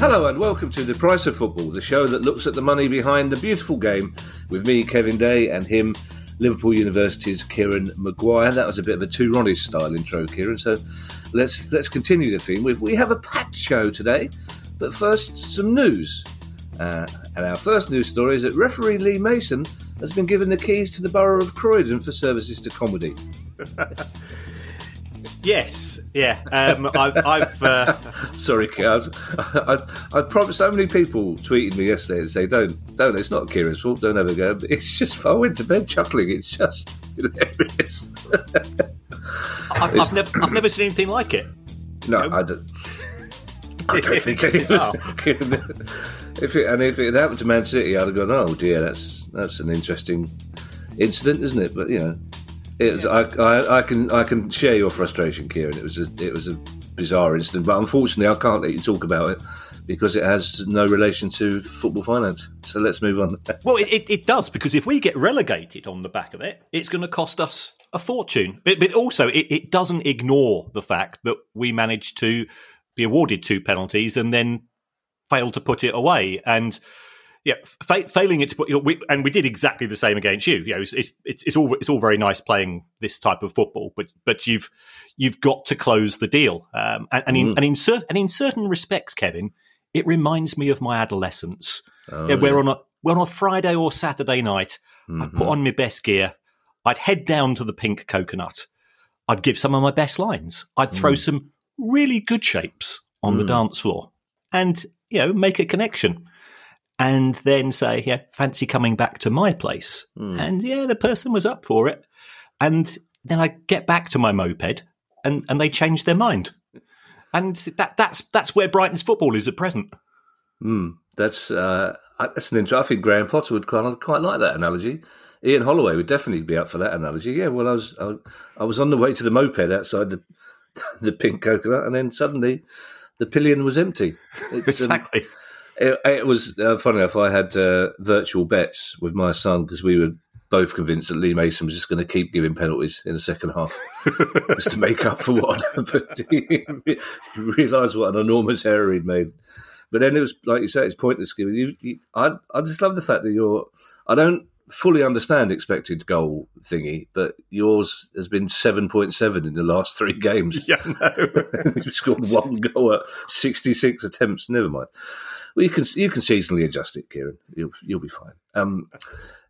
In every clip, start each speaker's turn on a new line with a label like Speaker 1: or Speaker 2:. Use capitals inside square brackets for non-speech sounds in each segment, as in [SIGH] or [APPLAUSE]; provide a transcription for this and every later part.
Speaker 1: Hello and welcome to The Price of Football, the show that looks at the money behind the beautiful game with me, Kevin Day, and him, Liverpool University's Kieran Maguire. That was a bit of a two Ronnie style intro, Kieran. So let's let's continue the theme. With we have a packed show today, but first some news. Uh, and our first news story is that referee Lee Mason has been given the keys to the borough of Croydon for services to comedy. [LAUGHS]
Speaker 2: Yes, yeah. Um, I've, I've uh... [LAUGHS]
Speaker 1: sorry, I'd, I'd, I'd probably so many people tweeted me yesterday and say, "Don't, don't. It's not Kieran's fault. Don't ever go." [LAUGHS] It's just I went to bed chuckling. It's just hilarious.
Speaker 2: I've, I've, never, I've never seen anything like it.
Speaker 1: No, I don't. I don't [LAUGHS] think it was. if it, and if it had happened to Man City, I'd have gone, "Oh dear, that's that's an interesting incident, isn't it?" But you know. It was, I, I, I, can I can share your frustration, Kieran. It was a, it was a bizarre incident, but unfortunately, I can't let you talk about it because it has no relation to football finance. So let's move on. [LAUGHS]
Speaker 2: well, it, it does because if we get relegated on the back of it, it's going to cost us a fortune. But, but also, it, it doesn't ignore the fact that we managed to be awarded two penalties and then failed to put it away. And yeah, fa- failing it to put, you know, we, and we did exactly the same against you. You know, it's, it's, it's all it's all very nice playing this type of football, but but you've you've got to close the deal. Um, and, and in mm. and in certain and in certain respects, Kevin, it reminds me of my adolescence. Oh, yeah, where yeah. on a where on a Friday or Saturday night, mm-hmm. I'd put on my best gear, I'd head down to the Pink Coconut, I'd give some of my best lines, I'd throw mm. some really good shapes on mm. the dance floor, and you know make a connection and then say, yeah, fancy coming back to my place. Mm. And yeah, the person was up for it. And then I get back to my moped and, and they change their mind. And that, that's that's where Brighton's football is at present.
Speaker 1: Mm. That's uh, that's an interesting. I think Graham Potter would quite quite like that analogy. Ian Holloway would definitely be up for that analogy. Yeah, well, I was I, I was on the way to the moped outside the [LAUGHS] the pink coconut, and then suddenly the pillion was empty.
Speaker 2: It's, um, exactly. Um,
Speaker 1: it, it was uh, funny enough. I had uh, virtual bets with my son because we were both convinced that Lee Mason was just going to keep giving penalties in the second half, [LAUGHS] just to make up for what. but [LAUGHS] he realised what an enormous error he'd made. But then it was like you say, it's pointless giving. You, you, I, I just love the fact that you're. I don't fully understand expected goal thingy, but yours has been seven point seven in the last three games. [LAUGHS]
Speaker 2: Yeah, no. [LAUGHS]
Speaker 1: you've scored one goal at sixty six attempts. Never mind. Well, you can you can seasonally adjust it, Kieran. You'll you'll be fine. Um,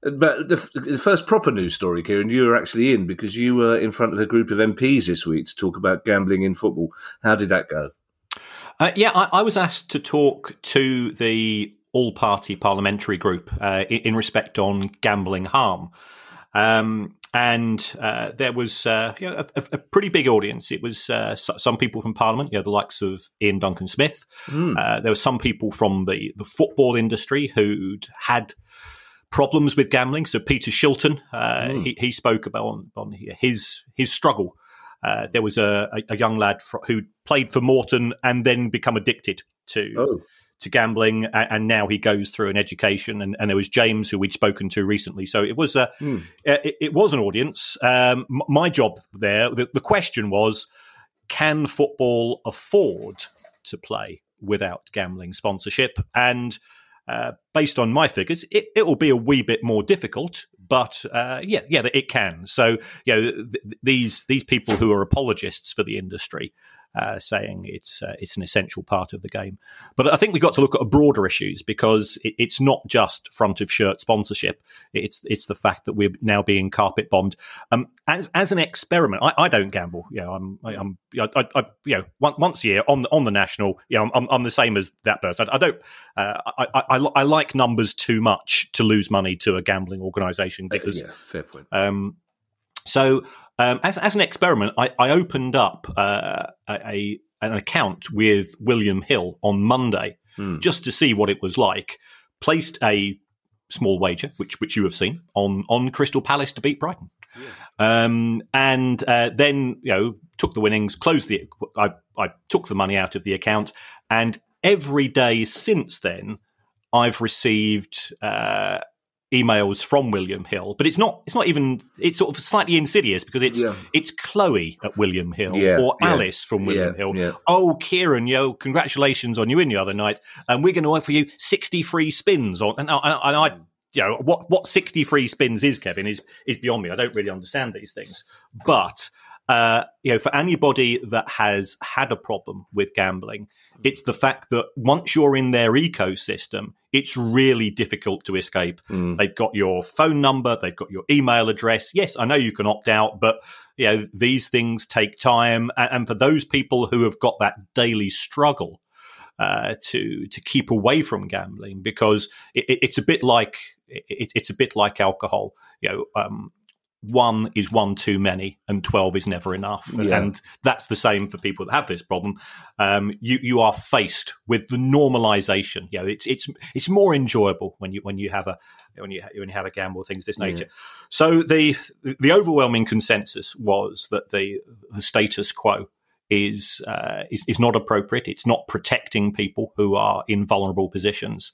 Speaker 1: but the, the, first proper news story, Kieran, you were actually in because you were in front of a group of MPs this week to talk about gambling in football. How did that go?
Speaker 2: Uh, yeah, I, I, was asked to talk to the all-party parliamentary group uh, in, in, respect on gambling harm. Um, and uh, there was uh, you know, a, a, pretty big audience. It was uh, some people from Parliament, you know, the likes of Iain Duncan Smith. Mm. there were some people from the, the football industry who'd had problems with gambling. So Peter Shilton, mm. he, he, spoke about on, on his his struggle. Uh, there was a, a, young lad who played for Morton and then become addicted to oh to gambling, and now he goes through an education. And, and there was James, who we'd spoken to recently. So it was a, mm. it, it, was an audience. Um, my job there, the, the question was, can football afford to play without gambling sponsorship? And uh, based on my figures, it, it will be a wee bit more difficult. but uh, yeah, yeah, it can. So you know, th- these these people who are apologists for the industry uh, saying it's uh, it's an essential part of the game. But I think we've got to look at broader issues because it, it's not just front of shirt sponsorship. It's it's the fact that we're now being carpet bombed. Um, as as an experiment, I, I don't gamble. You know, I'm I, am i I, I, you know once a year on the on the national. You know, I'm, I'm the same as that person. I, I don't. Uh, I, I, I like numbers too much to lose money to a gambling organisation uh, because
Speaker 1: yeah, fair point.
Speaker 2: Um, so um, as, as an experiment, I, I opened up uh, a, an account with William Hill on Monday hmm. just to see what it was like. Placed a small wager, which which you have seen on on Crystal Palace to beat Brighton, yeah. um, and uh, then you know took the winnings, closed the. I I took the money out of the account, and every day since then, I've received. Uh, emails from William Hill, but it's not. It's not even. It's sort of slightly insidious because it's yeah. it's Chloe at William Hill yeah, or yeah, Alice from William Hill. Oh, Kieran, yo, congratulations on you win the other night, and we're going to offer you sixty free spins on. And I, and I you know what what 63 spins is kevin is is beyond me i don't really understand these things but uh, you know for anybody that has had a problem with gambling it's the fact that once you're in their ecosystem, it's really difficult to escape. Mm. They've got your phone number, they've got your email address. Yes, I know you can opt out, but you know these things take time. And for those people who have got that daily struggle uh, to to keep away from gambling, because it, it's a bit like it, it's a bit like alcohol. You know, um, one is one too many and 12 is never enough. Yeah. and that's the same for people that have this problem. Um, you you are faced with the normalization. You know it's it's it's more enjoyable when you when you have a when you when you have a gamble things this nature. Yeah. so the the overwhelming consensus was that the the status quo is, uh, is is not appropriate. It's not protecting people who are in vulnerable positions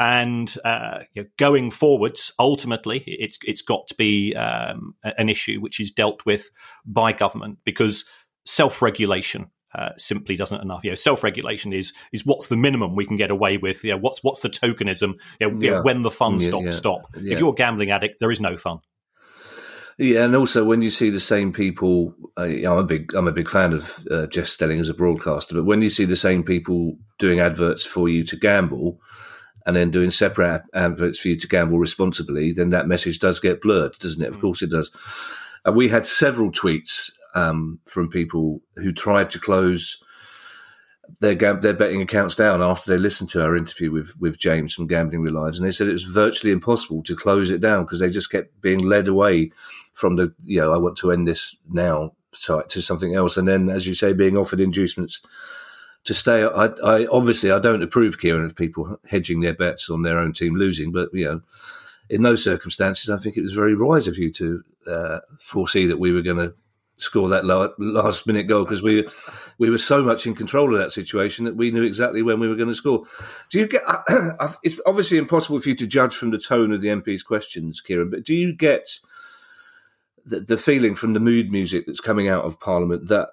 Speaker 2: and uh, you know, going forwards, ultimately, it's it's got to be um, an issue which is dealt with by government because self regulation uh, simply doesn't enough. You know, self-regulation is is what's the minimum we can get away with. You know, what's what's the tokenism? You know, yeah. You know, when the fun yeah, stops, yeah. stop. If you're a gambling addict, there is no fun.
Speaker 1: Yeah, and also when you see the same people, uh, I'm a big I'm a big fan of uh, Jeff Stelling as a broadcaster, but when you see the same people doing adverts for you to gamble, and then doing separate adverts for you to gamble responsibly, then that message does get blurred, doesn't it? Of mm. course it does. And we had several tweets um, from people who tried to close their their betting accounts down after they listened to our interview with with James from Gambling with Lives, and they said it was virtually impossible to close it down because they just kept being led away from the you know I want to end this now site to something else, and then as you say, being offered inducements to stay. I, I, obviously I don't approve, Kieran, of people hedging their bets on their own team losing, but you know, in those circumstances, I think it was very wise of you to uh, foresee that we were going to score that last minute goal because we we were so much in control of that situation that we knew exactly when we were going to score. Do you get? [CLEARS THROAT] it's obviously impossible for you to judge from the tone of the MP's questions, Kieran, but do you get? The, feeling from the mood music that's coming out of Parliament that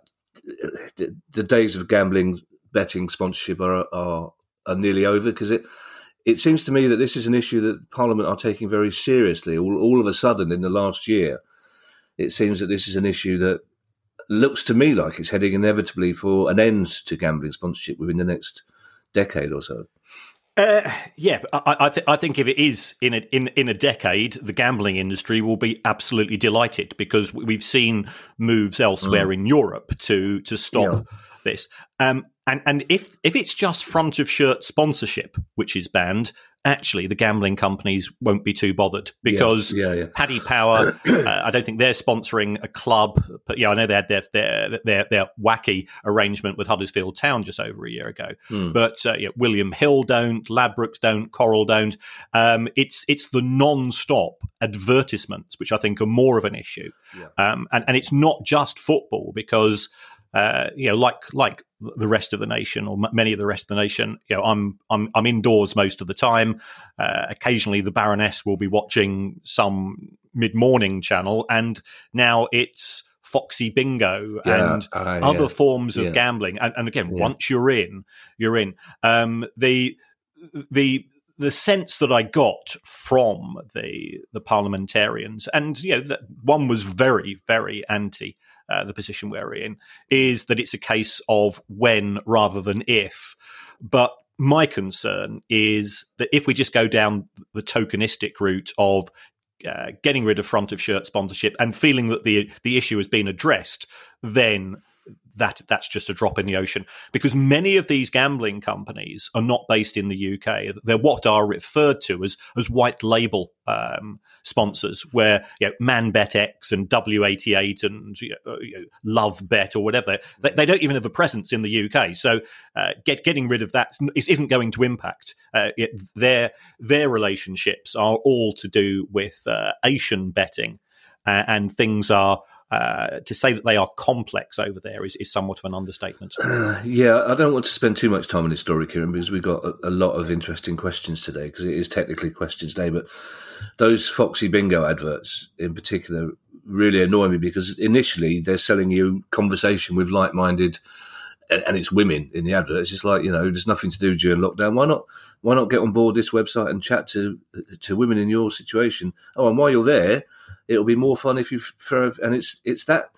Speaker 1: the, the days of gambling betting sponsorship are are, are nearly over because it it seems to me that this is an issue that Parliament are taking very seriously. All, all of a sudden, in the last year, it seems that this is an issue that looks to me like it's heading inevitably for an end to gambling sponsorship within the next decade or so.
Speaker 2: Uh, yeah, I, I, th- I, think if it is in a, in in a decade, the gambling industry will be absolutely delighted because we've seen moves elsewhere mm. in Europe to to stop yeah. this. Um, and and if if it's just front of shirt sponsorship which is banned, actually the gambling companies won't be too bothered because yeah, yeah, yeah. Paddy Power, [CLEARS THROAT] uh, I don't think they're sponsoring a club. But yeah, I know they had their their their, their wacky arrangement with Huddersfield Town just over a year ago. Mm. But uh, yeah, William Hill don't, Ladbrokes don't, Coral don't. Um, it's it's the non-stop advertisements which I think are more of an issue, um, and and it's not just football because uh, you know, like like the rest of the nation or many of the rest of the nation, you know, I'm I'm I'm indoors most of the time. Uh, occasionally, the Baroness will be watching some mid morning channel, and now it's Foxy Bingo yeah, and uh, other yeah. forms of yeah. gambling. And, and again, once you're in, you're in. Um, the the the sense that I got from the the parliamentarians, and you know, that one was very, very anti uh, the position we're in, is that it's a case of when rather than if. But my concern is that if we just go down the tokenistic route of uh, getting rid of front of shirt sponsorship and feeling that the the issue has been addressed, then that that's just a drop in the ocean because many of these gambling companies are not based in the UK. They're what are referred to as as white label um, sponsors, where you know, ManBetX and W88 and you know, Bet or whatever they, they, don't even have a presence in the UK. So uh, get, getting rid of that isn't going to impact uh, it, their their relationships are all to do with uh, Asian betting. Uh, and things are uh, to say that they are complex over there is, is somewhat of an understatement.
Speaker 1: Uh, yeah, I don't want to spend too much time on this story, Kieran, because we've got a, a lot of interesting questions today, because it is technically questions day. But those Foxy Bingo adverts in particular really annoy me because initially they're selling you conversation with like minded and it's women in the advert. It's just like you know, there's nothing to do during lockdown. Why not? Why not get on board this website and chat to to women in your situation? Oh, and while you're there, it'll be more fun if you throw. And it's it's that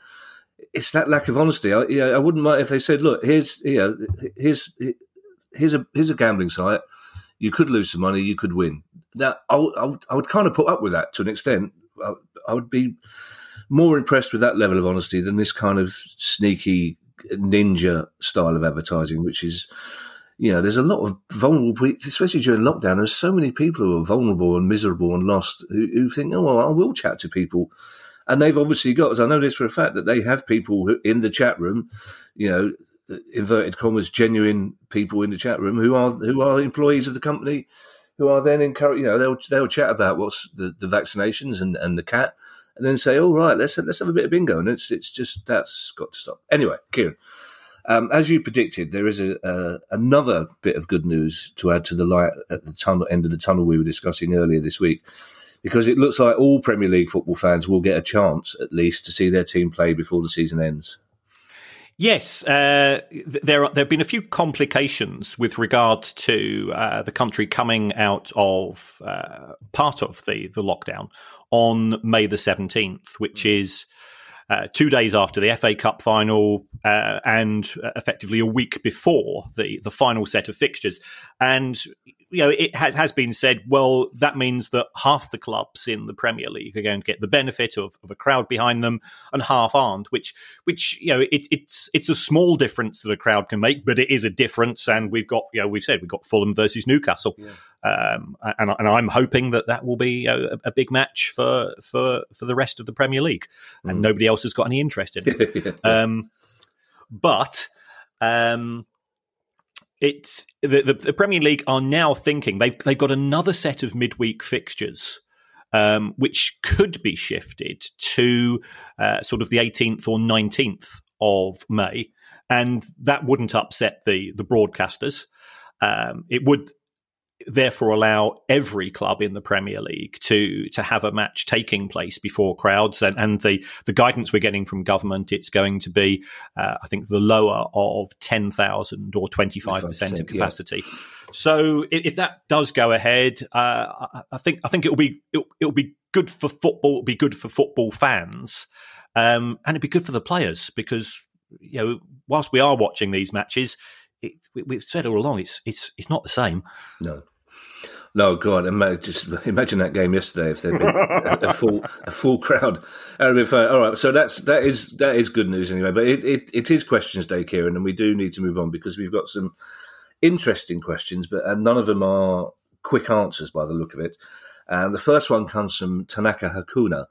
Speaker 1: it's that lack of honesty. I, you know, I wouldn't mind if they said, "Look, here's you know, here's here's a here's a gambling site. You could lose some money, you could win." Now, I, I, would, kind of put up with that to an extent. I would be more impressed with that level of honesty than this kind of sneaky ninja style of advertising, which is you know, there's a lot of vulnerable people, especially during lockdown. There's so many people who are vulnerable and miserable and lost who, who think, oh, well, I will chat to people. And they've obviously got, as I know this for a fact, that they have people who, in the chat room, you know, uh, inverted commas, genuine people in the chat room who are who are employees of the company, who are then encouraged. You know, they'll they'll chat about what's the, the vaccinations and, and the cat, and then say, "All oh, let's let's have a bit of bingo." And it's it's just that's got to stop. Anyway, Kieran, um, as you predicted, there is a, uh, another bit of good news to add to the light at the tunnel, end of the tunnel we were discussing earlier this week, because it looks like all Premier League football fans will get a chance, at least, to see their team play before the season ends.
Speaker 2: Yes, uh, there are, there have been a few complications with regard to uh, the country coming out of uh, part of the the lockdown on May the seventeenth, which mm. is uh, two days after the FA Cup final uh, and effectively a week before the, the final set of fixtures. And you know, it has, has been said, well, that means that half the clubs in the Premier League are going to get the benefit of, of a crowd behind them, and half aren't. Which, which you know, it, it's it's a small difference that a crowd can make, but it is a difference. And we've got, you know, we've said we've got Fulham versus Newcastle, yeah. um, and, and, I'm hoping that that will be a, a, big match for for for the rest of the Premier League, and mm. nobody else has got any interest in it. [LAUGHS] yeah. um, but. Um, it's the, the, the Premier League are now thinking they've they've got another set of midweek fixtures. Um, which could be shifted to uh, sort of the 18th or 19th of May, and that wouldn't upset the the broadcasters. Um, it would therefore allow every club in the Premier League to to have a match taking place before crowds. And, and the the guidance we're getting from government, it's going to be, uh, I think, the lower of ten thousand or twenty five percent of capacity. Yeah. So if, if, that does go ahead, uh, I think I think it'll be it'll, it'll, be good for football. It'll be good for football fans, um, and it'd be good for the players because you know whilst we are watching these matches. It, we, have said all along, it's it's it's not the same.
Speaker 1: No, no, God! Just imagine that game yesterday if there'd been a, a, full a full crowd. All right, so that's that is that is good news anyway. But it, it, it is questions day, Kieran, and we do need to move on because we've got some interesting questions, but uh, none of them are quick answers by the look of it. Um, the first one comes from Tanaka Hakuna,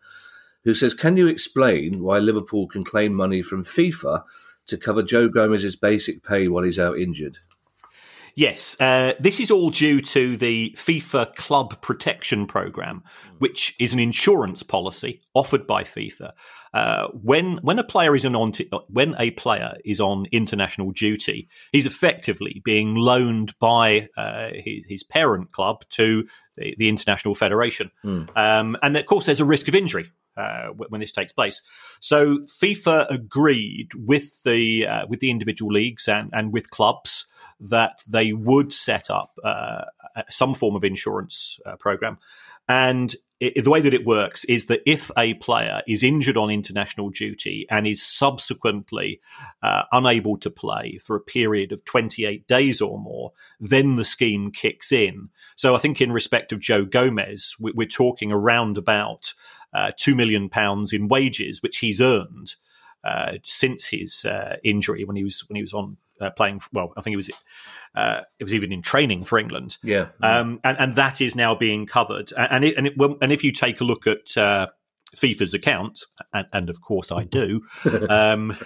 Speaker 1: who says, "Can you explain why Liverpool can claim money from FIFA to cover Joe Gomez's basic pay while he's out injured?"
Speaker 2: Yes, uh, this is all due to the FIFA Club Protection Program, which is an insurance policy offered by FIFA. Uh, when when a player is on t- when a player is on international duty, he's effectively being loaned by uh, his, his, parent club to the, the international federation, mm. um, and of course there's a risk of injury uh, when this takes place. So FIFA agreed with the uh, with the individual leagues and, and with clubs that they would set up uh, some form of insurance uh, program. And it, the way that it works is that if a player is injured on international duty and is subsequently uh, unable to play for a period of 28 days or more, then the scheme kicks in. So I think in respect of Joe Gomez, we're talking around about uh, two million pounds in wages, which he's earned uh, since his uh, injury when he was when he was on uh, playing. Well, I think it was uh, it was even in training for England.
Speaker 1: Yeah,
Speaker 2: um, and, and that is now being covered. And it, and it, and if you take a look at uh, FIFA's account, and, and, of course I do. [LAUGHS] um,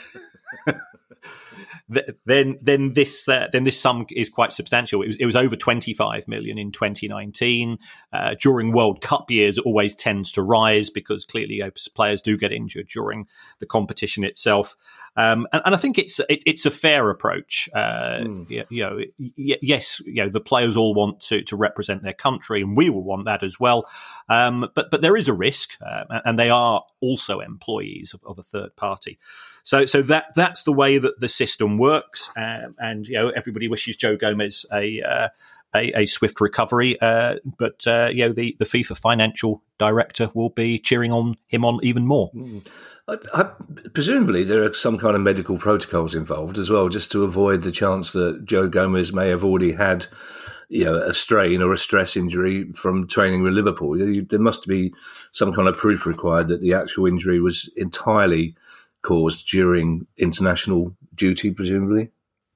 Speaker 2: then then this uh, then this sum is quite substantial. It was, it was over 25 million in 2019. Uh, during World Cup years, it always tends to rise because clearly uh, players do get injured during the competition itself. Um, and, and, I think it's it, it's a fair approach. Uh, mm. you, you, know, y- yes, you know the players all want to to represent their country, and we will want that as well. Um, but but there is a risk, uh, and they are also employees of, of, a third party. So so that that's the way that the system works, um, and you know everybody wishes Joe Gomez a. A, a, swift recovery, uh, but uh, you know the, the FIFA financial director will be cheering on him on even more. Mm.
Speaker 1: I, I, presumably, there are some kind of medical protocols involved as well, just to avoid the chance that Joe Gomez may have already had, you know, a strain or a stress injury from training with Liverpool. You, there must be some kind of proof required that the actual injury was entirely caused during international duty, presumably.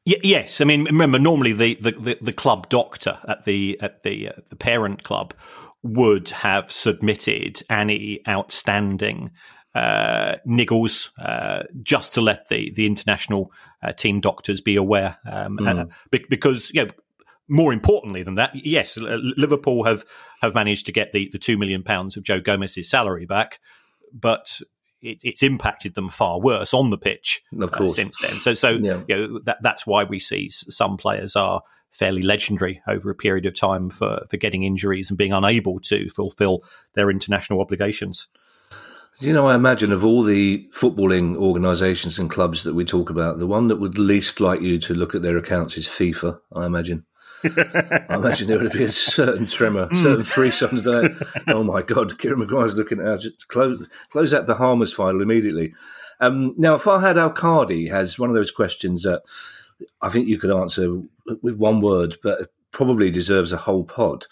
Speaker 2: Yes, I mean, remember normally the, the, the, the club doctor at the at the uh, the parent club would have submitted any outstanding uh, niggles uh, just to let the the international uh, team doctors be aware, um, mm. because you know, more importantly than that, yes, Liverpool have have managed to get the the two million pounds of Joe Gomez's salary back, but it, it's impacted them far worse on the pitch uh, since then. So, so yeah. you know, that, that's why we see some players are fairly legendary over a period of time for, for getting injuries and being unable to fulfil their international obligations.
Speaker 1: You know, I imagine of all the footballing organisations and clubs that we talk about, the one that would least like you to look at their accounts is FIFA. I imagine. I imagine there would be a certain tremor, a certain frisson. oh my God, Kieran Maguire's looking at just close close that Bahamas final immediately. Um, now, Farhad Al Qadi has one of those questions that I think you could answer with one word, but probably deserves a whole pod.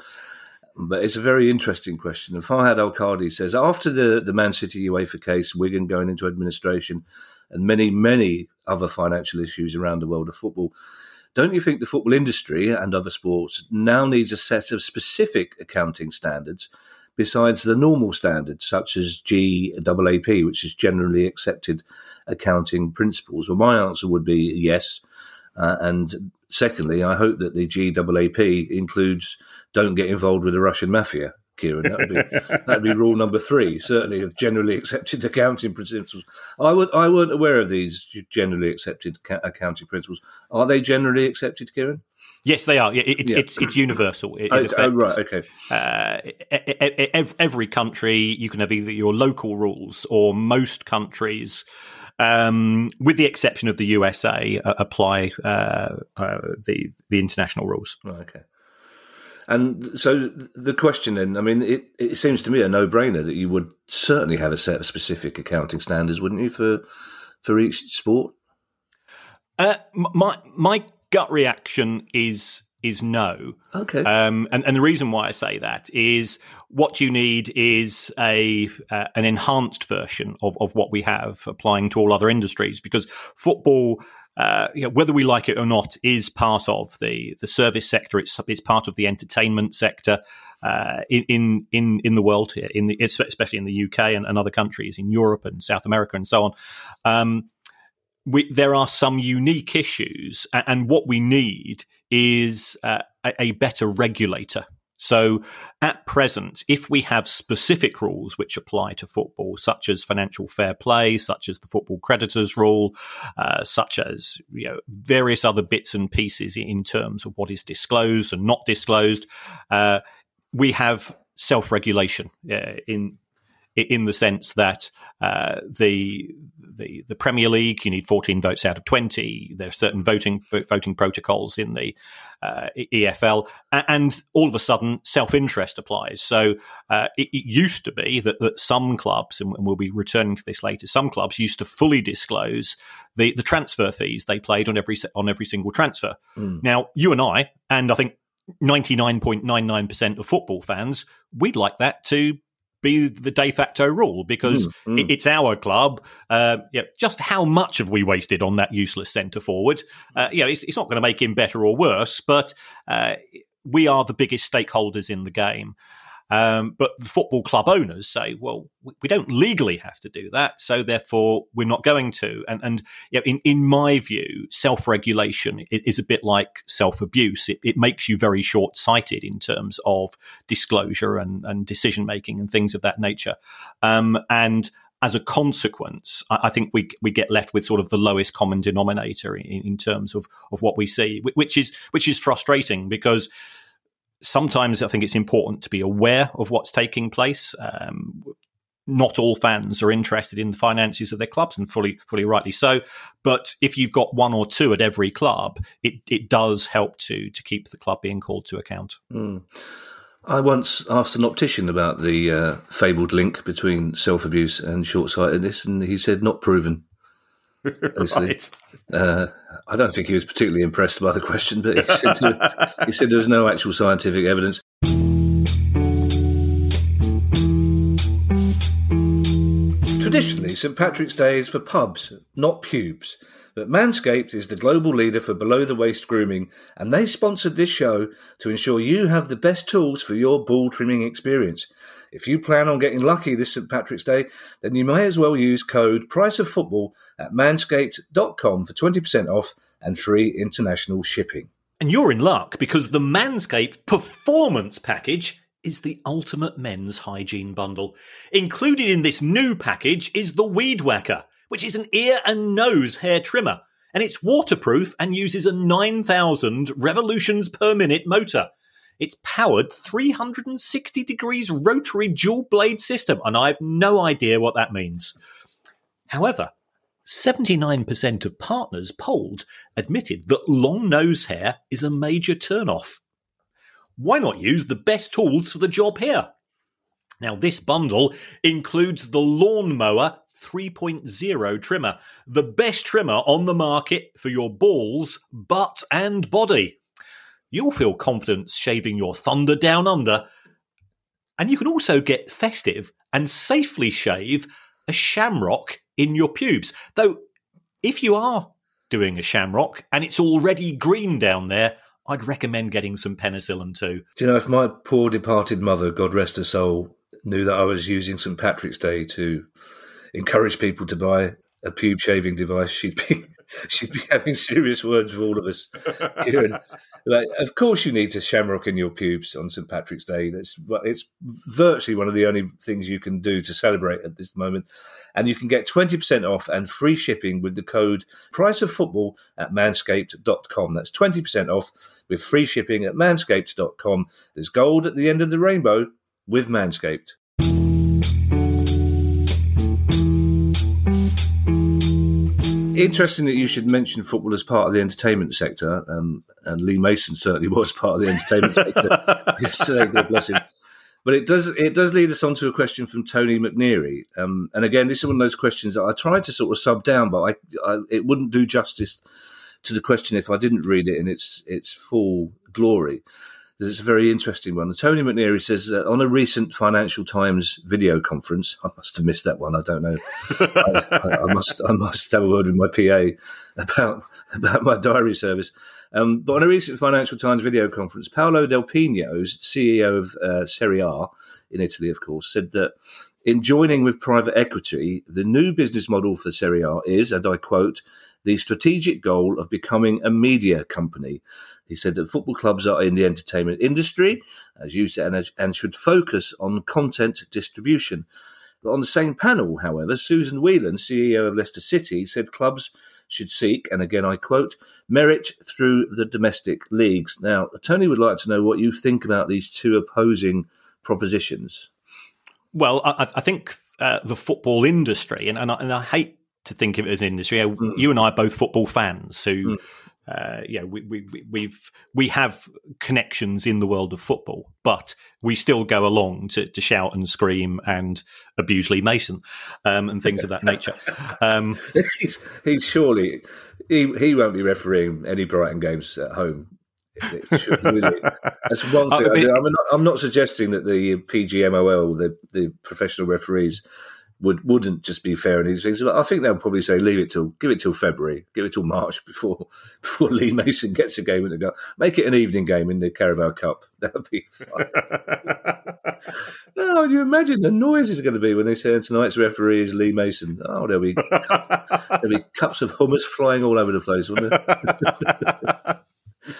Speaker 1: But it's a very interesting question. And Farhad Al Qadi says after the, the Man City UEFA case, Wigan going into administration, and many, many other financial issues around the world of football, don't you think the football industry and other sports now needs a set of specific accounting standards besides the normal standards, such as GAAP, which is generally accepted accounting principles? Well, my answer would be yes. Uh, and secondly, I hope that the GAAP includes don't get involved with the Russian mafia. Kieran, that would be that'd be rule number three. Certainly, of generally accepted [LAUGHS] accounting principles. I would I weren't aware of these generally accepted ca- accounting principles. Are they generally accepted, Kieran?
Speaker 2: Yes, they are. It, yeah. It's it's universal. It,
Speaker 1: oh, oh, right, okay. Uh,
Speaker 2: every country you can have either your local rules or most countries um, with the exception of the USA, uh, apply uh, uh, the the international rules.
Speaker 1: Okay. And so the question then, I mean, it, it seems to me a no brainer that you would certainly have a set of specific accounting standards, wouldn't you, for for each sport?
Speaker 2: Uh, my my gut reaction is is no.
Speaker 1: Okay.
Speaker 2: Um, and, and the reason why I say that is what you need is a uh, an enhanced version of, of what we have applying to all other industries because football. Uh, you know, whether we like it or not, is part of the, the service sector. It's it's part of the entertainment sector uh, in in in the world, in the, especially in the UK and, and, other countries in Europe and South America and so on. Um, we, there are some unique issues, and what we need is uh, a, better regulator. So at present, if we have specific rules which apply to football, such as financial fair play, such as the football creditors rule, uh, such as you know various other bits and pieces in terms of what is disclosed and not disclosed, uh, we have self-regulation uh, in in the sense that uh, the the, the Premier League, you need 14 votes out of 20. There are certain voting voting protocols in the uh, EFL, and all of a sudden, self interest applies. So uh, it, it, used to be that, that some clubs, and we'll be returning to this later, some clubs used to fully disclose the, the transfer fees they played on every on every single transfer. Mm. Now, you and I, and I think 99.99% of football fans, we'd like that to be the de facto rule because mm, mm. it's our club. Uh, yeah, just how much have we wasted on that useless centre forward? Uh, you know, it's, it's not going to make him better or worse, but uh, we are the biggest stakeholders in the game. Um, but the football club owners say, well, we don't legally have to do that, so therefore we're not going to. And, and you know, in, in my view, self regulation is a bit like self abuse. It, it, makes you very short sighted in terms of disclosure and, and decision making and things of that nature. Um, and as a consequence, I think we we get left with sort of the lowest common denominator in, in terms of, of what we see, which is which is frustrating because sometimes I think it's important to be aware of what's taking place. Um, not all fans are interested in the finances of their clubs, and fully, fully rightly so. But if you've got one or two at every club, it, it does help to to keep the club being called to account. Mm.
Speaker 1: I once asked an optician about the uh, fabled link between self abuse and short sightedness, and he said not proven. Right. Uh, I don't think he was particularly impressed by the question, but he said, [LAUGHS] he said there was no actual scientific evidence. Traditionally, St Patrick's Day is for pubs, not pubes. But Manscaped is the global leader for below the waist grooming, and they sponsored this show to ensure you have the best tools for your ball trimming experience. If you plan on getting lucky this St Patrick's Day, then you may as well use code PRICEOFFOOTBALL at manscaped.com for 20% off and free international shipping.
Speaker 2: And you're in luck because the Manscaped Performance Package is the ultimate men's hygiene bundle. Included in this new package is the Weed Whacker, which is an ear and nose hair trimmer. And it's waterproof and uses a 9,000 revolutions per minute motor. It's powered 360 degrees rotary dual blade system, and I have no idea what that means. However, 79% of partners polled admitted that long nose hair is a major turnoff. Why not use the best tools for the job here? Now, this bundle includes the Lawnmower 3.0 trimmer, the best trimmer on the market for your balls, butt, and body you'll feel confident shaving your thunder down under. And you can also get festive and safely shave a shamrock in your pubes. Though, if you are doing a shamrock and it's already green down there, I'd recommend getting some penicillin too.
Speaker 1: Do you know, if my poor departed mother, God rest her soul, knew that I was using St. Patrick's Day to encourage people to buy a pube shaving device, she'd be [LAUGHS] she'd be having serious words with all of us. Kieran. like, of course, you need to shamrock in your pubes on St Patrick's Day. That's it's virtually one of the only things you can do to celebrate at this moment. And you can get twenty percent off and free shipping with the code Price of Football at Manscaped.com. That's twenty percent off with free shipping at Manscaped.com. There's gold at the end of the rainbow with Manscaped. Interesting that you should mention football as part of the entertainment sector. Um, and Lee Mason certainly was part of the entertainment [LAUGHS] sector yesterday. God bless him. But it does it does lead us on to a question from Tony McNeary. Um, and again, this is one of those questions that I tried to sort of sub down, but I, I, it wouldn't do justice to the question if I didn't read it in its its full glory. It's a very interesting one. Tony McNeary says uh, on a recent Financial Times video conference, [LAUGHS] I must have missed that one. I don't know. I, I, I, must I must have a word with my PA about about my diary service. Um, but on a recent Financial Times video conference, Paolo Dal Pino, CEO of uh, Serie A in Italy, of course, said that in joining with private equity, the new business model for Serie A is, and I quote, the strategic goal of becoming a media company. He said that football clubs are in the entertainment industry, as you said, and, and should focus on content distribution. But on the same panel, however, Susan Whelan, CEO of Leicester City, said clubs should seek, and again I quote, merit through the domestic leagues. Now, Tony would like to know what you think about these two opposing propositions.
Speaker 2: Well, I, I think uh, the football industry, and, and I, and, I, hate to think of it as industry. Mm. You and I are both football fans who. Mm. Uh, yeah, we, we, we've we have connections in the world of football, but we still go along to, to shout and scream and abuse Lee Mason um, and things of that nature. [LAUGHS] Um,
Speaker 1: he's, he's surely he he won't be refereeing any Brighton games at home should, really. That's one [LAUGHS] thing. Uh, I, am not, I'm not suggesting that the PGMOL, the, the professional referees, would wouldn't just be fair in these things. But I think they'll probably say leave it till give it till February, give it till March [LAUGHS] before before Lee Mason gets a game in the go. Make it an evening game in the Carabao Cup. [LAUGHS] That'd be fun. [LAUGHS] no, you imagine the noise is going to be when they say tonight's referee is Lee Mason. Oh, there'll be there'll be cups of hummus flying all over the place, wouldn't there?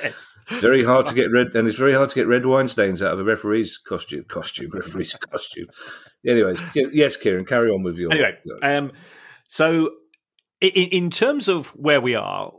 Speaker 2: yes.
Speaker 1: Very hard to get red, and it's very hard to get red wine stains out of a referee's costume. Costume, referee's costume. Anyways, yes, Kieran, carry on with your.
Speaker 2: Anyway, um, so in, in, terms of where we are,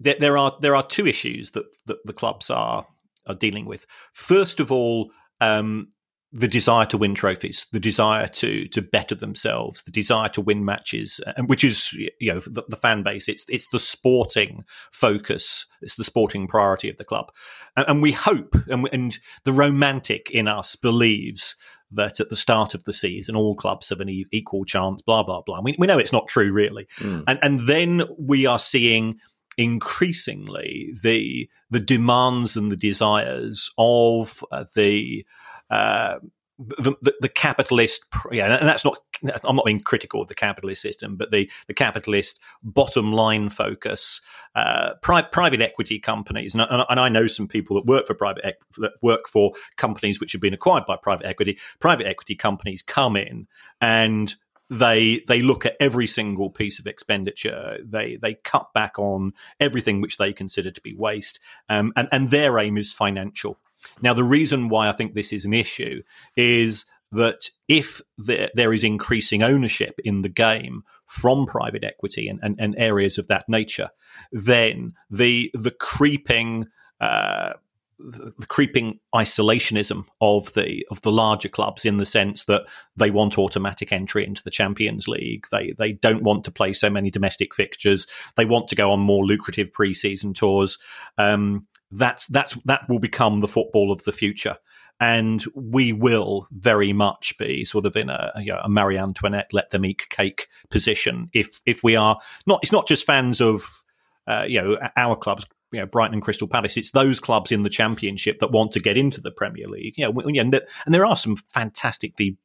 Speaker 2: there, there are there are two issues that, that the clubs are are dealing with. First of all, um, the desire to win trophies, the desire to to better themselves, the desire to win matches, and which is you know the, the, fan base. It's it's the sporting focus. It's the sporting priority of the club, and, and we hope, and, and the romantic in us believes that at the start of the season all clubs have an equal chance. Blah blah blah. We we know it's not true really, mm. and and then we are seeing increasingly the the demands and the desires of uh, the uh, the, the, the, capitalist, yeah, and that's not. I'm not being critical of the capitalist system, but the the capitalist bottom line focus, uh, pri- private equity companies, and I, and I, know some people that work for private that work for companies which have been acquired by private equity. Private equity companies come in and they they look at every single piece of expenditure. They they cut back on everything which they consider to be waste, um, and and their aim is financial. Now, the reason why I think this is an issue is that if there, is increasing ownership in the game from private equity and, and, and areas of that nature, then the the creeping uh, the creeping isolationism of the of the larger clubs in the sense that they want automatic entry into the Champions League. They they don't want to play so many domestic fixtures. They want to go on more lucrative preseason tours. Um, that's that's that will become the football of the future. And we will very much be sort of in a, you know, a Marie Antoinette let them eat cake position if if we are not it's not just fans of uh, you know our clubs you know Brighton and Crystal Palace. It's those clubs in the championship that want to get into the Premier League. You know and there are some fantastically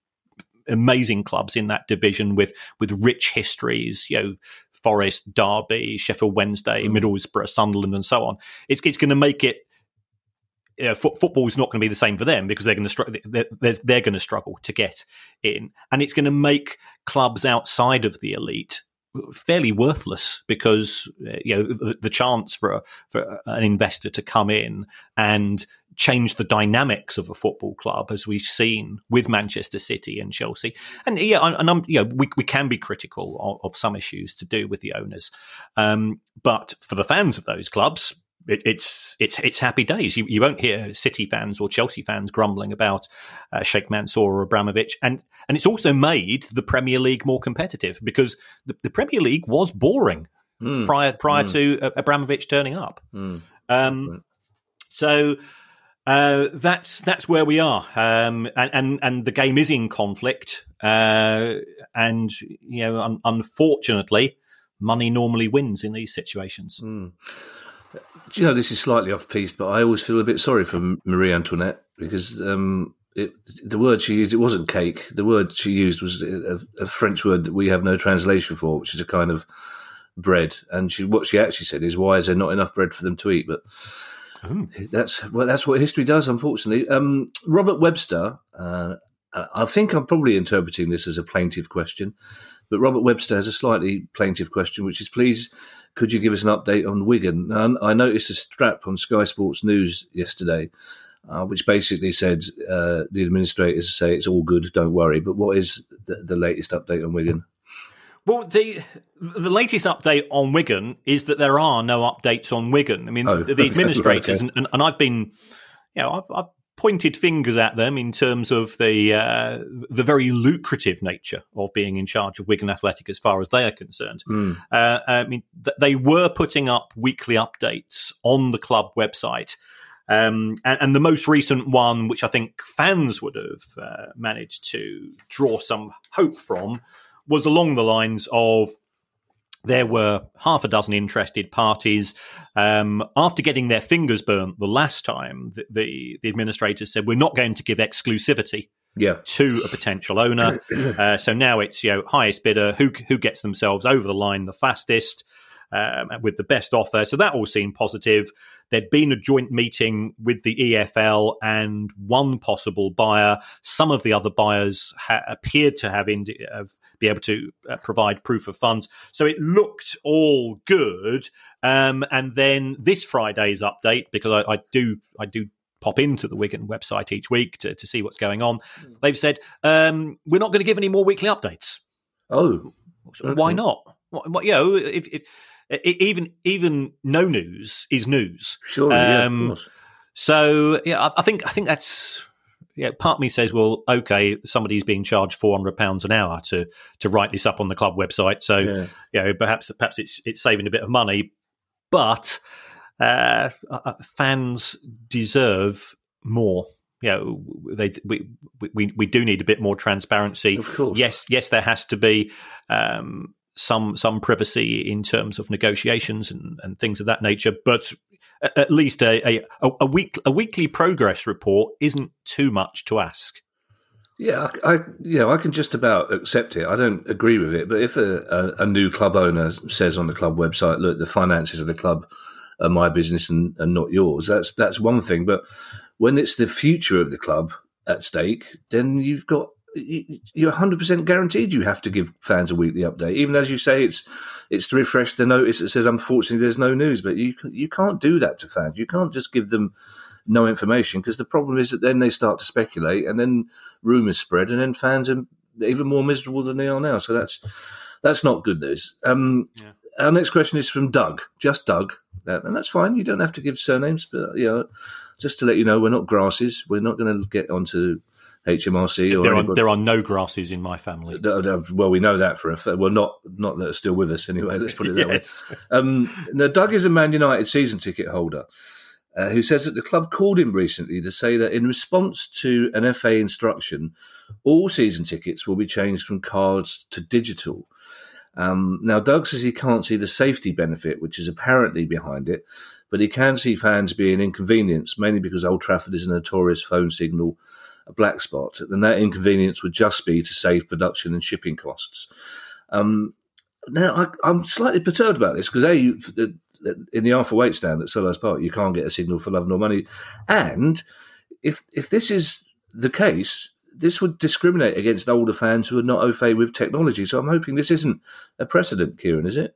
Speaker 2: amazing clubs in that division with with rich histories you know Forest, Derby, Sheffield Wednesday, mm. Middlesbrough, Sunderland, and so on. It's it's going to make it. Uh, fo- football is not going to be the same for them because they're going to str- they're, they're going to struggle to get in, and it's going to make clubs outside of the elite fairly worthless because uh, you know the, the chance for a, for an investor to come in and change the dynamics of a football club, as we've seen with Manchester City and Chelsea. And yeah, and I'm, you know, we, we can be critical of, of some issues to do with the owners, um, but for the fans of those clubs, it, it's it's it's happy days. You, you won't hear City fans or Chelsea fans grumbling about uh, Sheikh Mansour or Abramovich, and and it's also made the Premier League more competitive because the, the Premier League was boring mm. prior prior mm. to uh, Abramovich turning up. Mm. Um, so uh, that's that's where we are, um, and, and, and the game is in conflict, uh, and you know, un- unfortunately, money normally wins in these situations.
Speaker 1: Mm. Do you know this is slightly off piece, but I always feel a bit sorry for Marie Antoinette because um, it, the word she used it wasn't cake. The word she used was a, a, French word that we have no translation for, which is a kind of bread. And she, what she actually said is, "Why is there not enough bread for them to eat?" But Oh. That's well, that's what history does, unfortunately. Um, Robert Webster, uh, I think I'm probably interpreting this as a plaintive question, but Robert Webster has a slightly plaintive question, which is please, could you give us an update on Wigan? And I noticed a strap on Sky Sports News yesterday, uh, which basically said uh, the administrators say it's all good, don't worry. But what is the, the latest update on Wigan?
Speaker 2: Well, the the latest update on Wigan is that there are no updates on Wigan. I mean, oh, the, the, [LAUGHS] administrators, okay. and, and, I've been, you know, I've, I've, pointed fingers at them in terms of the uh, the very lucrative nature of being in charge of Wigan Athletic as far as they are concerned.
Speaker 1: Mm.
Speaker 2: Uh, I mean, th- they were putting up weekly updates on the club website. Um, and, and, the most recent one, which I think fans would have uh, managed to draw some hope from, was along the lines of there were half a dozen interested parties. Um, after getting their fingers burnt the last time, the, the, the administrators said, We're not going to give exclusivity
Speaker 1: yeah.
Speaker 2: to a potential owner. [CLEARS THROAT] uh, so now it's you know highest bidder who who gets themselves over the line the fastest um, with the best offer. So that all seemed positive. There'd been a joint meeting with the EFL and one possible buyer. Some of the other buyers ha- appeared to have, ind- have be able to uh, provide proof of funds. So it looked all good. Um, and then this Friday's update, because I, I do I do pop into the Wigan website each week to, to see what's going on. They've said um, we're not going to give any more weekly updates.
Speaker 1: Oh,
Speaker 2: why not? What, what, you know, if, if, even even no news is news.
Speaker 1: Sure. Um, yeah,
Speaker 2: so yeah, I, I, think I think that's yeah. Part of me says, well, okay, somebody's being charged four hundred pounds an hour to to write this up on the club website. So yeah. you know, perhaps perhaps it's it's saving a bit of money, but uh, uh, fans deserve more. You know, they we, we we do need a bit more transparency.
Speaker 1: Of course.
Speaker 2: Yes, yes, there has to be. Um, some some privacy in terms of negotiations and, and things of that nature. But at least a, a, a week a weekly progress report isn't too much to ask.
Speaker 1: Yeah, I you know I can just about accept it. I don't agree with it, but if a, a, a, new club owner says on the club website, "Look, the finances of the club are my business and, and not yours," that's that's one thing. But when it's the future of the club at stake, then you've got you're 100% guaranteed you have to give fans a weekly update. Even as you say, it's it's to refresh the notice that says, unfortunately, there's no news. But you you can't do that to fans. You can't just give them no information because the problem is that then they start to speculate and then rumours spread and then fans are even more miserable than they are now. So that's that's not good news. Um, yeah. Our next question is from Doug, just Doug, and that's fine. You don't have to give surnames, but you know, just to let you know, we're not grasses. We're not going to get onto HMRC.
Speaker 2: there are there are no grasses in my family.
Speaker 1: Well, we know that for a fact. Well, not not that are still with us anyway. [LAUGHS] Let's put it that yes. way. Um, now, Doug is a Man United season ticket holder. Uh, who says that the club called him recently to say that in response to an FA instruction, all season tickets will be changed from cards to digital. Um, now, Doug says he can't see the safety benefit, which is apparently behind it, but he can see fans being inconvenienced, mainly because Old Trafford is a notorious phone signal a black spot, then that inconvenience would just be to save production and shipping costs. Um, now, I, am slightly perturbed about this because a you, in the Arthur Wait stand at Selhurst Park, you can't get a signal for love nor money, and if if this is the case, this would discriminate against older fans who are not au fait with technology. So I'm hoping this isn't a precedent, Kieran, is it?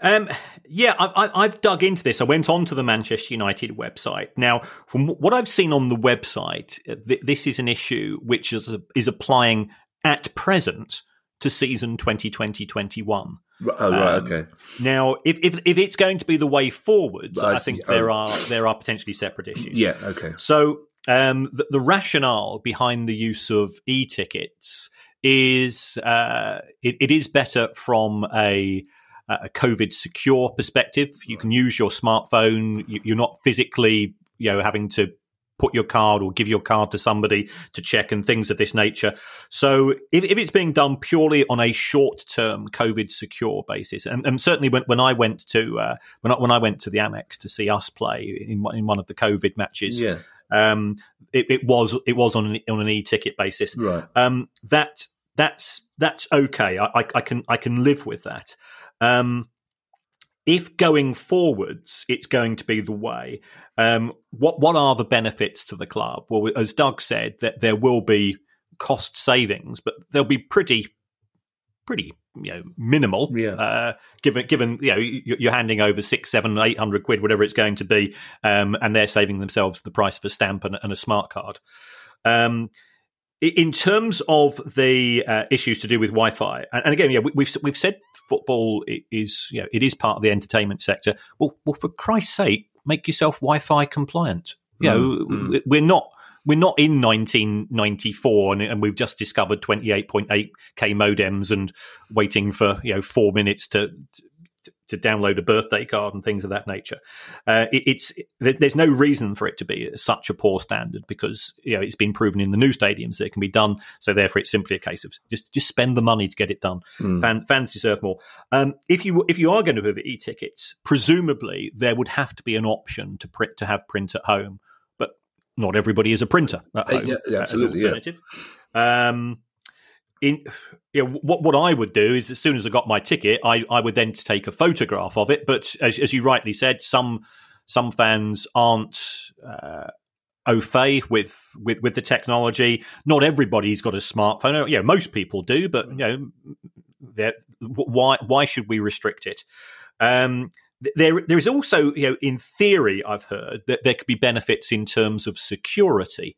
Speaker 2: Um, yeah, I, have dug into this. I went on to the Manchester United website. Now, from what I've seen on the website, uh, th- this is an issue which is, is applying at present to season 2020-21.
Speaker 1: Oh, right, um, okay.
Speaker 2: Now, if, if, if it's going to be the way forward, I, I think there oh. are there are potentially separate issues.
Speaker 1: Yeah, okay.
Speaker 2: So um, the, the, rationale behind the use of e-tickets is uh, it, it is better from a a COVID secure perspective. You can use your smartphone. You're not physically, you know, having to put your card or give your card to somebody to check and things of this nature. So if, if it's being done purely on a short term COVID secure basis, and, and certainly when, when I went to uh, when I, when I went to the Amex to see us play in in one of the COVID matches,
Speaker 1: Yeah.
Speaker 2: um, it, it was it was on an on an e ticket basis.
Speaker 1: Right.
Speaker 2: Um, that that's that's okay. I, I, I can I can live with that. Um, if going forwards, it's going to be the way. Um, what what are the benefits to the club? Well, as Doug said, that there will be cost savings, but they'll be pretty pretty you know minimal.
Speaker 1: Yeah.
Speaker 2: Uh, given given you know you- you're handing over six, seven, eight hundred quid, whatever it's going to be, um, and they're saving themselves the price of a stamp and, and a smart card. Um, in terms of the uh, issues to do with Wi-Fi, and, and again, yeah, we, we've we've said football is you know it is part of the entertainment sector. Well, well, for Christ's sake, make yourself Wi-Fi compliant. You know,
Speaker 1: Mm,
Speaker 2: we- we're not we're not in 1994 and, and we've just discovered 28.8k modems and waiting for you know four minutes to to download a birthday card and things of that nature. Uh, it, it's there- there's no reason for it to be such a poor standard because you know it's been proven in the new stadiums that it can be done. So therefore, it's simply a case of just just spend the money to get it done.
Speaker 1: Mm.
Speaker 2: Fans fans deserve more. Um, if you if you are going to have e-tickets, presumably there would have to be an option to print to have print at home, but not everybody is a printer at
Speaker 1: Uh,
Speaker 2: home.
Speaker 1: yeah, yeah, absolutely, yeah.
Speaker 2: alternative. Um, in you know, what what I would do is as soon as I got my ticket, I, I would then take a photograph of it. But as, as you rightly said, some some fans aren't uh, au fait with, with with the technology. Not everybody's got a smartphone. Yeah, most people do, but you know, why why should we restrict it? Um, there there is also you know in theory I've heard that there could be benefits in terms of security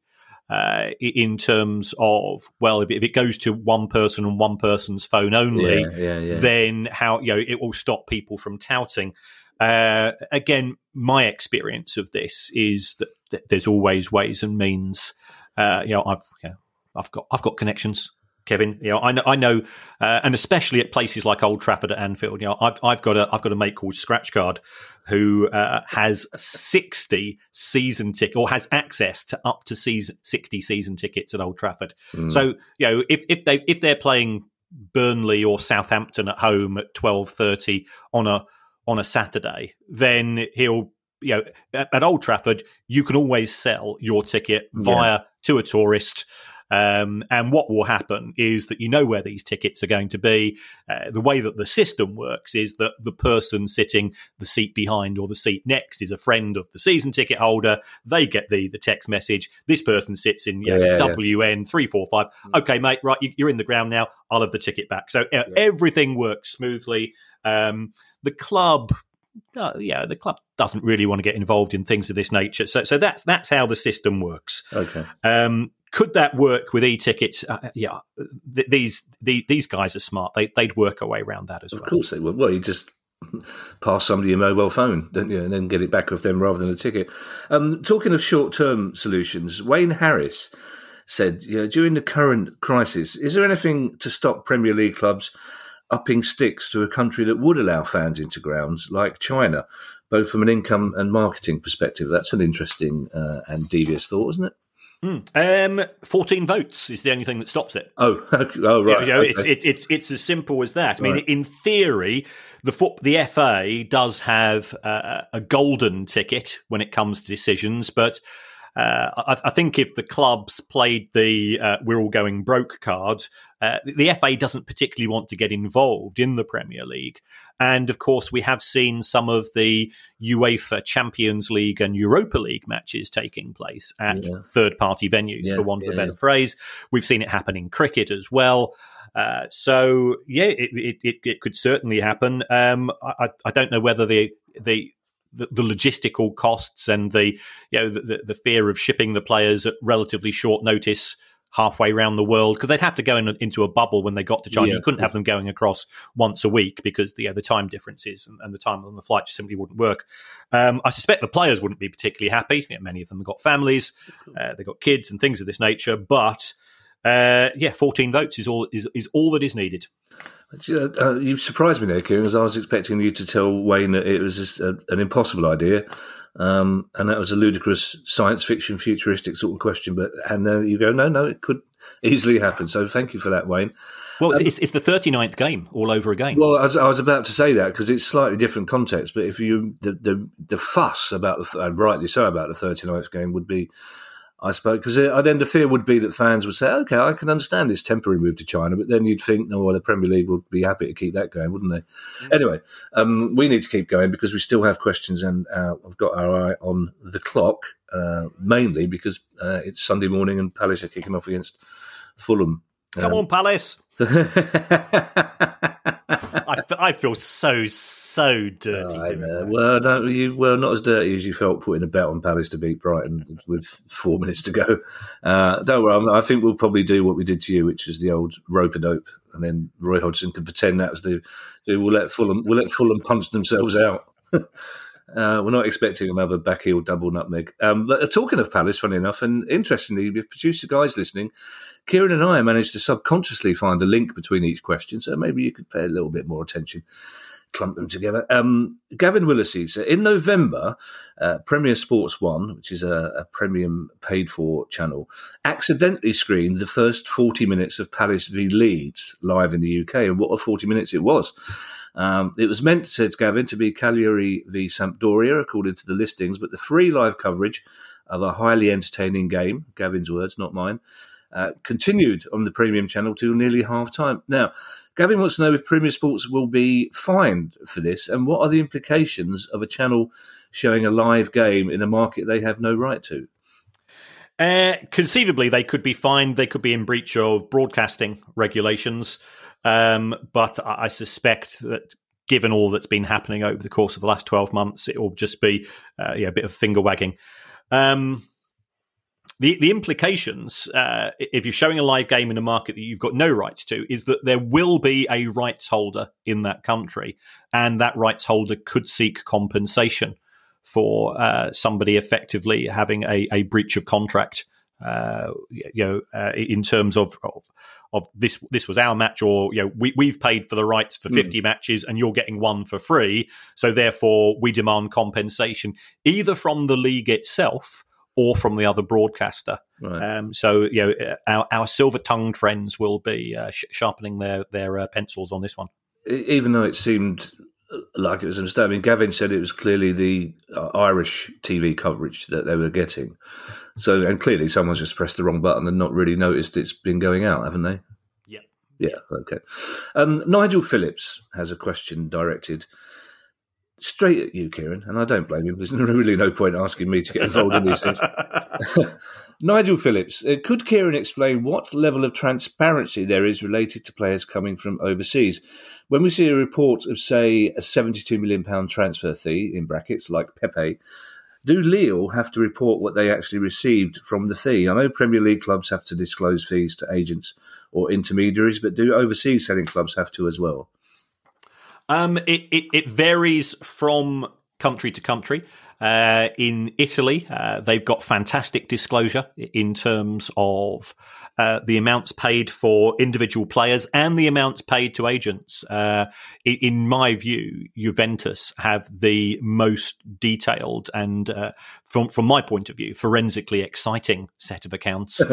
Speaker 2: uh, in terms of well, if it, if it goes to one person and one person's phone only,
Speaker 1: Yeah, yeah, yeah.
Speaker 2: then how you know it will stop people from touting. Uh, again, my experience of this is that, that there's always ways and means. Uh, you know, I've you know, I've got I've got connections. Kevin, you know, I know, I know, uh, and especially at places like Old Trafford at Anfield, you know, I've, I've got a, I've got a mate called Scratch Card who uh, has sixty season ticket or has access to up to season sixty season tickets at Old Trafford.
Speaker 1: Mm.
Speaker 2: So you know, if if they if they're playing Burnley or Southampton at home at twelve thirty on a on a Saturday, then he'll you know at, at Old Trafford you can always sell your ticket via to a tourist. Um, and what will happen is that you know where these tickets are going to be. Uh, the way that the system works is that the person sitting the seat behind or the seat next is a friend of the season ticket holder. They get the the text message. This person sits in you know,
Speaker 1: Yeah, yeah.
Speaker 2: WN three four five. Okay, mate, right, you, you're in the ground now. I'll have the ticket back. So uh, everything works smoothly. Um, the club uh, yeah, the club doesn't really want to get involved in things of this nature. So, so that's that's how the system works.
Speaker 1: Okay.
Speaker 2: Um, could that work with e-tickets? Uh, yeah, th- these the, these guys are smart. They they'd work a way around that as
Speaker 1: Of
Speaker 2: well.
Speaker 1: Of course they would. Well, you just [LAUGHS] pass somebody your mobile phone, don't you, and then get it back with them rather than a ticket. Um, talking of short-term solutions, Wayne Harris said, you know, during the current crisis, is there anything to stop Premier League clubs upping sticks to a country that would allow fans into grounds, like China, both from an income and marketing perspective? That's an interesting uh, and devious thought, isn't it?
Speaker 2: Um, fourteen votes is the only thing that stops it.
Speaker 1: Oh, okay. [LAUGHS] oh, right.
Speaker 2: You know, it's,
Speaker 1: okay.
Speaker 2: it's it's it's as simple as that. I mean,
Speaker 1: Right.
Speaker 2: in theory, the foot, the FA does have uh, a golden ticket when it comes to decisions, but uh, I, I think if the clubs played the uh, "we're all going broke" card, uh, the FA doesn't particularly want to get involved in the Premier League. And of course, we have seen some of the UEFA Champions League and Europa League matches taking place at
Speaker 1: Yeah.
Speaker 2: third-party venues,
Speaker 1: Yeah,
Speaker 2: for want of
Speaker 1: yeah,
Speaker 2: a better phrase. We've seen it happen in cricket as well. Uh, so yeah, it, it, it, it could certainly happen. Um, I, I- don't know whether the the the, the logistical costs and the you know the, the fear of shipping the players at relatively short notice halfway around the world because they'd have to go in, into a bubble when they got to China.
Speaker 1: Yeah.
Speaker 2: You couldn't have them going across once a week because the, yeah, the time differences and, and the time on the flight just simply wouldn't work. Um, I suspect the players wouldn't be particularly happy. You know, many of them have got families, uh, they've got kids and things of this nature. But uh, yeah, 14 votes is all is, is all that is needed.
Speaker 1: Uh, uh, you surprised me there, Kieran, as I was expecting you to tell Wayne that it was just a, an impossible idea. Um, and that was a ludicrous science fiction, futuristic sort of question. But and uh, you go, no, no, it could easily happen. So thank you for that, Wayne.
Speaker 2: Well, it's, um, it's, it's, the 39th game all over again.
Speaker 1: Well, I was, I was about to say that because it's slightly different context. But if you the the, the fuss about the uh, rightly so about the 39th game would be I suppose, because then the fear would be that fans would say, okay, I can understand this temporary move to China, but then you'd think, no, well, the Premier League would be happy to keep that going, wouldn't they? Mm-hmm. Anyway, um, we need to keep going because we still have questions and uh, I've got our eye on the clock, uh, mainly because uh, it's Sunday morning and Palace are kicking off against Fulham.
Speaker 2: Come um, on, Palace. [LAUGHS] I, I feel so so dirty. Oh,
Speaker 1: well, don't you? Well, not as dirty as you felt putting a bet on Palace to beat Brighton with four [LAUGHS] minutes to go. Uh, don't worry, I think we'll probably do what we did to you, which is the old rope a dope, and then Roy Hodgson can pretend that was the. We'll let Fulham. We'll let Fulham punch themselves out. [LAUGHS] Uh, we're not expecting another back heel double nutmeg. Um, but uh, talking of Palace, funny enough, and interestingly, if producer guys listening, Kieran and I managed to subconsciously find a link between each question, so maybe you could pay a little bit more attention, clump them together. Um, Gavin Willis in November, uh, Premier Sports One, which is a, a premium paid for channel, accidentally screened the first 40 minutes of Palace v Leeds live in the UK, and what a 40 minutes it was. Um, it was meant, says Gavin, to be Cagliari v Sampdoria, according to the listings, but the free live coverage of a highly entertaining game, Gavin's words, not mine, uh, continued on the premium channel till nearly half time. Now, Gavin wants to know if Premier Sports will be fined for this and what are the implications of a channel showing a live game in a market they have no right to.
Speaker 2: Uh, conceivably, they could be fined. They could be in breach of broadcasting regulations. Um, but I suspect that given all that's been happening over the course of the last 12 months, it will just be uh, yeah, a bit of finger wagging. Um, the, the implications, uh, if you're showing a live game in a market that you've got no rights to, is that there will be a rights holder in that country, and that rights holder could seek compensation for uh, somebody effectively having a, a breach of contract uh, you know, uh, in terms of, of, of this this was our match, or you know, we we've paid for the rights for fifty mm. matches, and you're getting one for free. So therefore, we demand compensation either from the league itself or from the other broadcaster. Right. Um, so you know, uh, our, our silver tongued friends will be uh, sh- sharpening their their uh, pencils on this one.
Speaker 1: Even though it seemed like it was a mistake. I mean, Gavin said it was clearly the uh, Irish TV coverage that they were getting. So, and clearly someone's just pressed the wrong button and not really noticed it's been going out, haven't they?
Speaker 2: Yeah.
Speaker 1: Yeah, okay. Um, Nigel Phillips has a question directed straight at you, Kieran, and I don't blame him. There's [LAUGHS] really no point asking me to get involved in these things. [LAUGHS] [LAUGHS] Nigel Phillips, uh, could Kieran explain what level of transparency there is related to players coming from overseas? When we see a report of, say, a £72 million transfer fee, in brackets, like Pepe, do Lille have to report what they actually received from the fee? I know Premier League clubs have to disclose fees to agents or intermediaries, but do overseas selling clubs have to as well?
Speaker 2: Um, it, it, it varies from country to country. Uh, in Italy, uh, they've got fantastic disclosure in terms of uh, the amounts paid for individual players and the amounts paid to agents. Uh, in my view, Juventus have the most detailed and, uh, from from my point of view, forensically exciting set of accounts. [LAUGHS]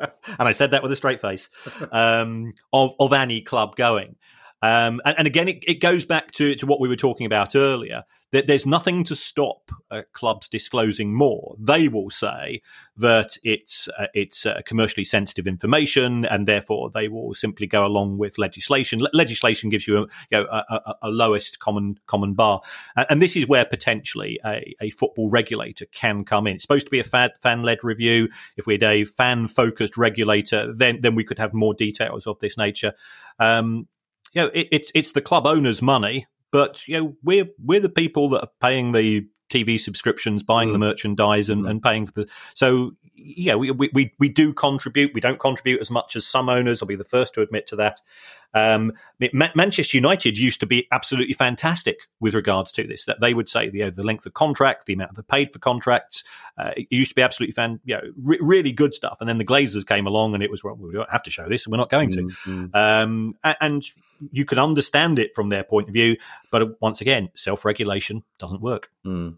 Speaker 2: [LAUGHS] and I said that with a straight face um, of of any club going. Um, and, and, again, it, it, goes back to, to what we were talking about earlier. That there's nothing to stop uh, clubs disclosing more. They will say that it's uh, it's uh, commercially sensitive information, and therefore they will simply go along with legislation. legislation gives you a, you know, a, a, lowest common common bar, and this is where potentially a, a, football regulator can come in. It's supposed to be a fan led review. If we had a fan focused regulator, then then we could have more details of this nature. Um, you know, it, it's it's the club owner's money, but you know, we're we're the people that are paying the TV subscriptions, buying mm. the merchandise, and, mm. and paying for the. So yeah, we, we we do contribute. We don't contribute as much as some owners. I'll be the first to admit to that. Um, Manchester United used to be absolutely fantastic with regards to this. That they would say the the length of contract, the amount they paid for contracts, uh, it used to be absolutely fan, you know, re- really good stuff. And then the Glazers came along, and it was well, we don't have to show this, and we're not going to. Mm-hmm. Um, and you can understand it from their point of view, but once again, self regulation doesn't work.
Speaker 1: Mm.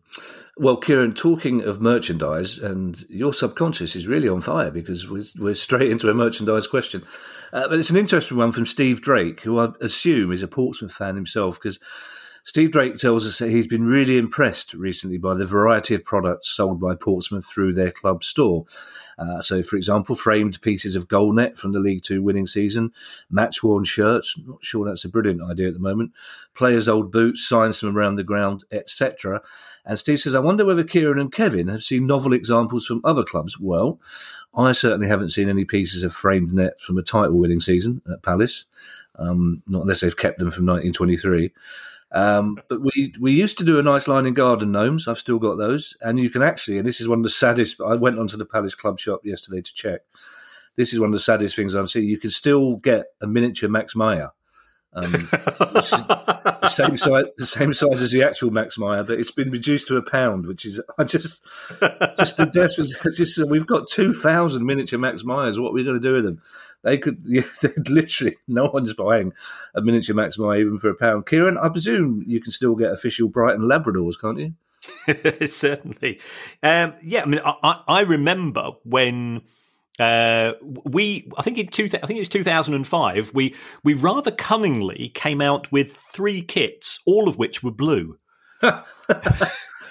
Speaker 1: Well, Kieran, talking of merchandise, and your subconscious is really on fire because we're, we're straight into a merchandise question. Uh, but it's an interesting one from Steve Drake, who I assume is a Portsmouth fan himself, because Steve Drake tells us that he's been really impressed recently by the variety of products sold by Portsmouth through their club store. Uh, so, for example, framed pieces of goal net from the League Two winning season, match worn shirts. Not sure that's a brilliant idea at the moment. Players' old boots, signs from around the ground, etc. And Steve says, I wonder whether Kieran and Kevin have seen novel examples from other clubs. Well, I certainly haven't seen any pieces of framed net from a title winning season at Palace, um, not unless they've kept them from 1923. Um, but we we used to do a nice line in garden gnomes. I've still got those, and you can actually, and this is one of the saddest. I went onto the Palace Club shop yesterday to check. This is one of the saddest things I've seen. You can still get a miniature Max Meyer, um, the [LAUGHS] same size, the same size as the actual Max Meyer, but it's been reduced to a pound, which is I just just the [LAUGHS] death was [LAUGHS] just we've got two thousand miniature Max Meyers. What are we going to do with them? They could [LAUGHS] yeah, literally no one's buying a miniature Max Meyer even for a pound. Kieran, I presume you can still get official Brighton Labradors, can't you? [LAUGHS]
Speaker 2: Certainly, um, yeah. I mean, I, I remember when uh, we, I think in two, I think it was 2005. We we rather cunningly came out with three kits, all of which were blue. [LAUGHS]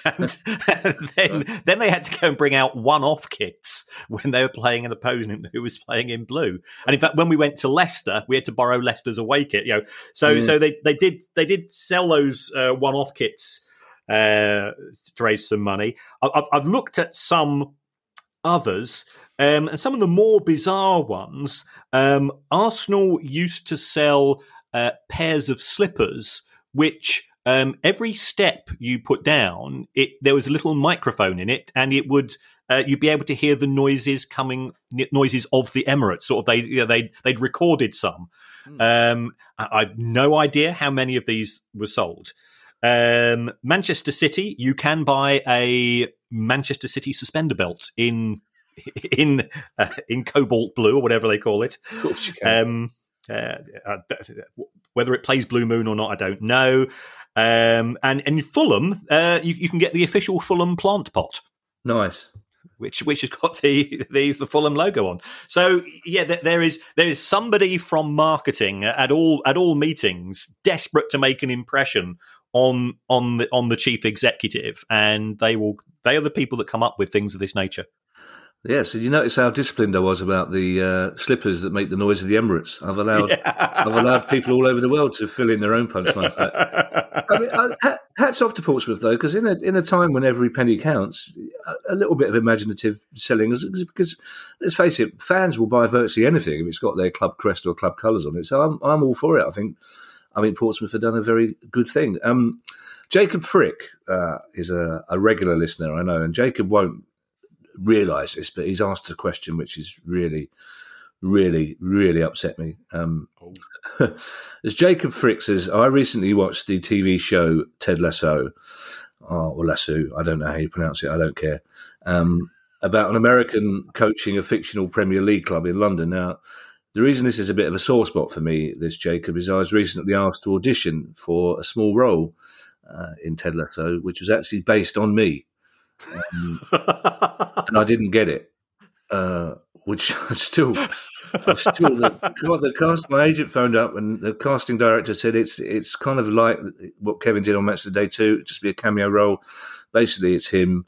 Speaker 2: and, and, [LAUGHS] then then they had to go and bring out one-off kits when they were playing an opponent who was playing in blue. And in fact, when we went to Leicester, we had to borrow Leicester's away kit. You know, so mm. so they, they did they did sell those uh, one-off kits uh, to raise some money. I've, I've looked at some others. Um, and some of the more bizarre ones, um, Arsenal used to sell uh, pairs of slippers, which um, every step you put down, it there was a little microphone in it, and it would uh, you'd be able to hear the noises coming, noises of the Emirates. Sort of they you know, they they'd recorded some. Mm. Um, I, have no idea how many of these were sold. Um, Manchester City, you can buy a Manchester City suspender belt in [LAUGHS] in uh, in cobalt blue or whatever they call it.
Speaker 1: Of course you can. Um,
Speaker 2: uh, uh, whether it plays Blue Moon or not, I don't know. Um, and in Fulham, uh, you, you, can get the official Fulham plant pot.
Speaker 1: Nice.
Speaker 2: Which which has got the, the, the Fulham logo on. So yeah, there is there is somebody from marketing at all at all meetings desperate to make an impression on on the on the chief executive, and they will they are the people that come up with things of this nature.
Speaker 1: Yeah, so you notice how disciplined I was about the uh, slippers that make the noise of the Emirates. I've allowed yeah. I've allowed people all over the world to fill in their own punchlines. I mean, I, hats off to Portsmouth though, because in a in a time when every penny counts, a, a little bit of imaginative selling is because let's face it, fans will buy virtually anything if it's got their club crest or club colours on it. So I'm I'm all for it. I think I mean Portsmouth have done a very good thing. Um, Jacob Frick uh, is a, a regular listener, I know, and Jacob won't realise this, but he's asked a question which is really, really, really upset me. Um, oh. [LAUGHS] as Jacob Frick says, I recently watched the TV show Ted Lasso, oh, or Lasso, I don't know how you pronounce it, I don't care, um, about an American coaching a fictional Premier League club in London. Now, the reason this is a bit of a sore spot for me, this Jacob, is I was recently asked to audition for a small role uh, in Ted Lasso, which was actually based on me. Um, and I didn't get it, uh, which [LAUGHS] I still, I still the, the cast. My agent phoned up, and the casting director said it's it's kind of like what Kevin did on Match of the Day Two, just be a cameo role. Basically, it's him,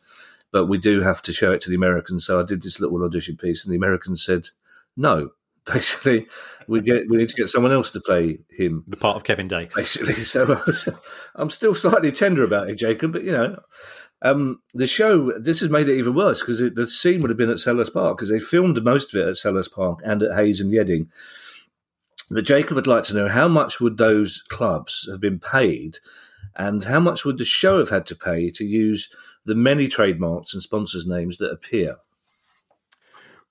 Speaker 1: but we do have to show it to the Americans. So I did this little audition piece, and the Americans said no. [LAUGHS] Basically, we get we need to get someone else to play him,
Speaker 2: the part of Kevin Day.
Speaker 1: Basically, [LAUGHS] so I'm still slightly tender about it, Jacob. But you know, um, the show, this has made it even worse because the scene would have been at Selhurst Park because they filmed most of it at Selhurst Park and at Hayes and Yeading. But Jacob would like to know how much would those clubs have been paid And how much would the show have had to pay to use the many trademarks and sponsors' names that appear?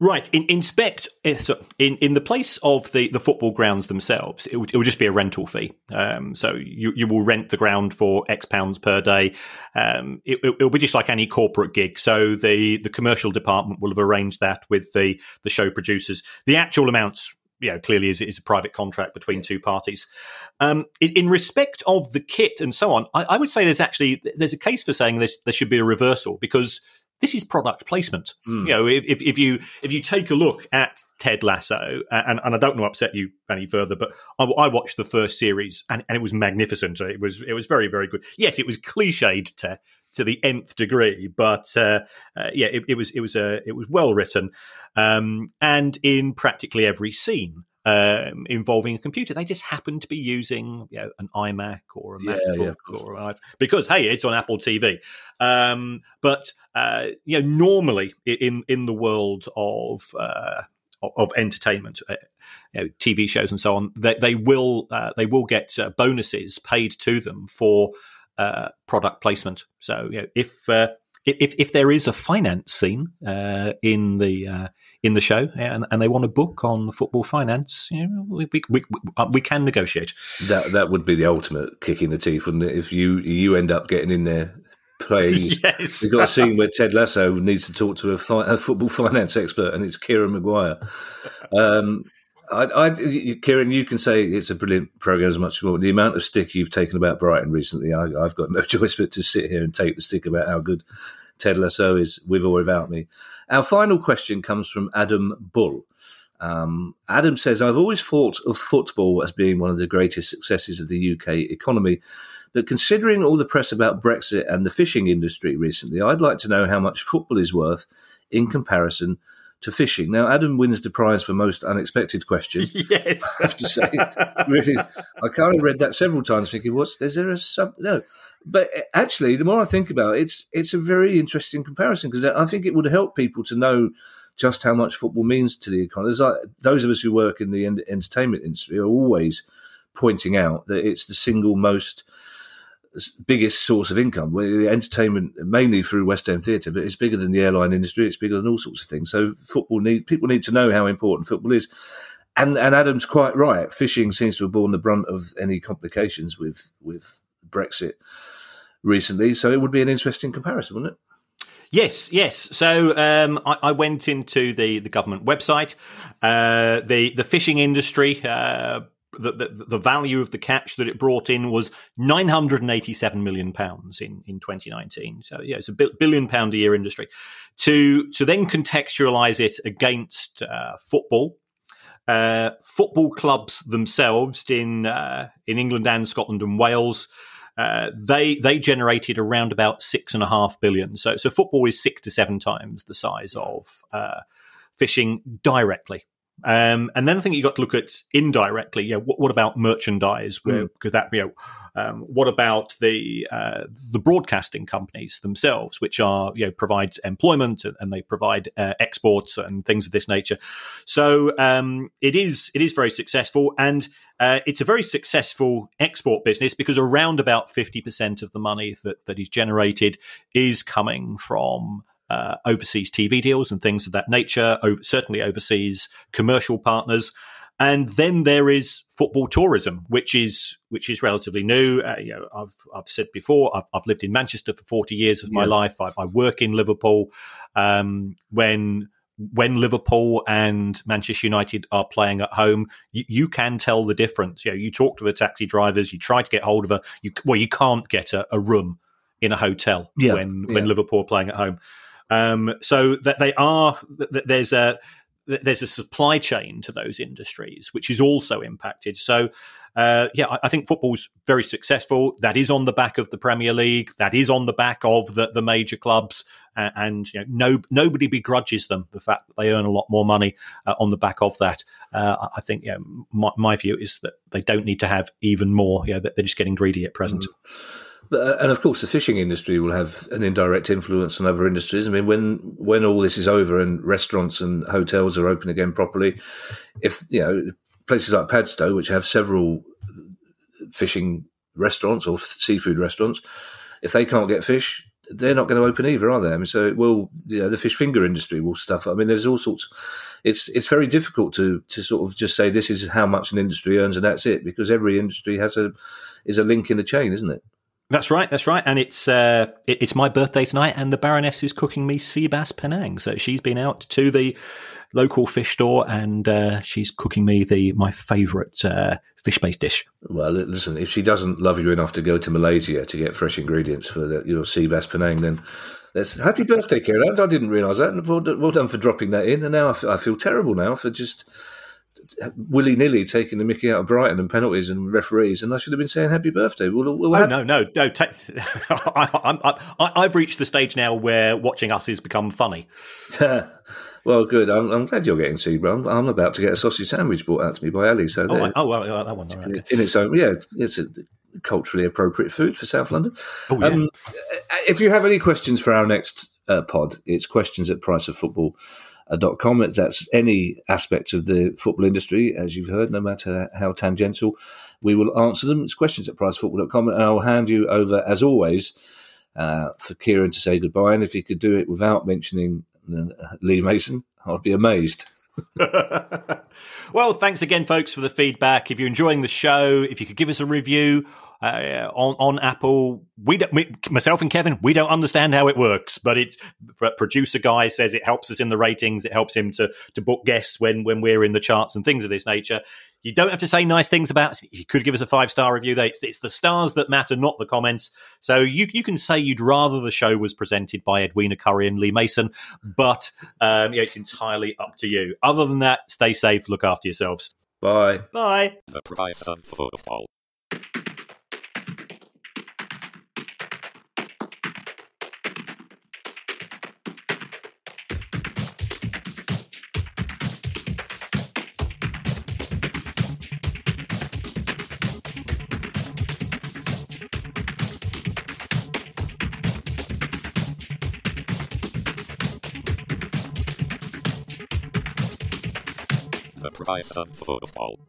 Speaker 2: Right. In, inspect eh, in in the place of the, the football grounds themselves. It would, it would just be a rental fee. Um, so you, you will rent the ground for X pounds per day. Um, it, it will be just like any corporate gig. So the the commercial department will have arranged that with the the show producers. The actual amounts you know, clearly is, is a private contract between two parties. Um, in, in, respect of the kit and so on, I, I, would say there's actually there's a case for saying this, there should be a reversal because this is product placement. Mm. You know, if, if, if, you if you take a look at Ted Lasso, and, and I don't want to upset you any further, but I, I watched the first series and, and, it was magnificent. It was it was very very good. Yes, it was cliched to to the nth degree, but uh, uh, yeah, it, it, was it was uh, it was well written, um, and in practically every scene um, involving a computer. They just happen to be using you know, an iMac or a MacBook yeah, or an because hey, it's on Apple TV. Um, but uh, you know, normally in in the world of uh, of entertainment, uh, you know, TV shows and so on, they, they will uh, they will get uh, bonuses paid to them for uh, product placement. So you know, if if if there is a finance scene in the in the show and, and they want a book on football finance, you know, we, we, we, we, can negotiate.
Speaker 1: That that would be the ultimate kick in the teeth, wouldn't it? If you you end up getting in there playing, [LAUGHS] yes. you've got a scene where Ted Lasso needs to talk to a, fi- a football [LAUGHS] finance expert, and it's Kieran Maguire. Um, I, I, Kieran, you can say it's a brilliant program as much as you want. The amount of stick you've taken about Brighton recently, I, have got no [LAUGHS] choice but to sit here and take the stick about how good Ted Lasso is with or without me. Our final question comes from Adam Bull. Um, Adam says, I've always thought of football as being one of the greatest successes of the UK economy. But considering all the press about Brexit and the fishing industry recently, I'd like to know how much football is worth in comparison to fishing. Now, Adam wins the prize for most unexpected question. [LAUGHS]
Speaker 2: Yes,
Speaker 1: I have to say, really, I kind of read that several times, thinking, "What's is there a sub?" No, but eh, actually, the more I think about it, it's it's a very interesting comparison because I think it would help people to know just how much football means to the economy. Like, those of us who work in the entertainment industry are always pointing out that it's the single most biggest source of income. Entertainment mainly through West End theatre, but it's bigger than the airline industry. It's bigger than all sorts of things. So football need people need to know how important football is. And and Adam's quite right. Fishing seems to have borne the brunt of any complications with with Brexit recently. So it would be an interesting comparison, wouldn't it?
Speaker 2: Yes, yes. So um, I, I, went into the, the government website. Uh, the the fishing industry uh, the, the, the, value of the catch that it brought in was 987 million pounds in, in 2019. So yeah, it's a billion pound a year industry. To to then contextualize it against uh, football, uh, football clubs themselves in uh, in England and Scotland and Wales. Uh, they they generated around about six and a half billion. So so football is six to seven times the size of uh, fishing directly. Um, and then I think you got to look at indirectly. Yeah, what, what about merchandise? Where mm. could that be? You know, um, what about the uh, the broadcasting companies themselves, which are you know provide employment and, and they provide uh, exports and things of this nature? So um, it is it is very successful, and uh, it's a very successful export business because around about fifty percent of the money that that is generated is coming from uh, overseas TV deals and things of that nature, over, certainly overseas commercial partners. And then there is football tourism, which is which is relatively new. Uh, you know, I've I've said before, I've, I've, lived in Manchester for forty years of my yeah. life. I, I, work in Liverpool. Um, when when Liverpool and Manchester United are playing at home, you, you, can tell the difference. You know, you talk to the taxi drivers, you try to get hold of a, you, well, you can't get a, a room in a hotel yeah, when yeah. when Liverpool are playing at home. Um, so that they are there's a there's a supply chain to those industries which is also impacted. So. Uh, yeah, I, I, think football's very successful. That is on the back of the Premier League. That is on the back of the, the major clubs, uh, and you know, no nobody begrudges them the fact that they earn a lot more money uh, on the back of that. Uh, I think, yeah, my, my, view is that they don't need to have even more. Yeah, they're just getting greedy at present. Mm.
Speaker 1: Uh, and of course, the fishing industry will have an indirect influence on other industries. I mean, when when all this is over and restaurants and hotels are open again properly, if you know places like Padstow, which have several fishing restaurants or seafood restaurants, if they can't get fish, they're not going to open either, are they? I mean, so it will you know, the fish finger industry will stuff. I mean, there's all sorts. It's it's very difficult to to sort of just say this is how much an industry earns and that's it because every industry has a is a link in the chain, isn't it?
Speaker 2: That's right. That's right. And it's uh, it, it's my birthday tonight, and the Baroness is cooking me sea bass Penang. So she's been out to the local fish store, and uh, she's cooking me the my favourite uh, fish based dish.
Speaker 1: Well, listen, if she doesn't love you enough to go to Malaysia to get fresh ingredients for the, your sea bass Penang, then that's happy birthday, Kieran. I didn't realise that. And well, well, done for dropping that in. And now I feel, I feel terrible now for just willy nilly taking the Mickey out of Brighton and penalties and referees, and I should have been saying happy birthday. We'll, we'll
Speaker 2: oh
Speaker 1: have-
Speaker 2: no, no, no! Ta- [LAUGHS] I, have reached the stage now where watching us has become funny. [LAUGHS]
Speaker 1: well, good. I'm, I'm, glad you're getting seed. I'm, I'm about to get a sausage sandwich brought out to me by Ali. So
Speaker 2: oh, oh well, that one right,
Speaker 1: okay. in its own, yeah, it's a culturally appropriate food for South London.
Speaker 2: Oh, yeah. Um,
Speaker 1: if you have any questions for our next uh, pod, it's questions at Price of Football com. That's any aspect of the football industry, as you've heard, no matter how tangential. We will answer them. It's questions at pricefootball.com. And I'll hand you over, as always, uh, for Kieran to say goodbye. And if he could do it without mentioning uh, Lee Mason, I'd be amazed. [LAUGHS]
Speaker 2: well, thanks again, folks, for the feedback. If you're enjoying the show, if you could give us a review uh, on on Apple. We don't, we, myself and Kevin, we don't understand how it works, but it's producer guy says it helps us in the ratings. It helps him to to book guests when when we're in the charts and things of this nature. You don't have to say nice things about us. You could give us a five star review. It's, it's the stars that matter, not the comments. So you you can say you'd rather the show was presented by Edwina Currie and Lee Mason, but um, yeah, it's entirely up to you. Other than that, stay safe, look after yourselves.
Speaker 1: Bye.
Speaker 2: Bye.
Speaker 3: The price of football. Price of football.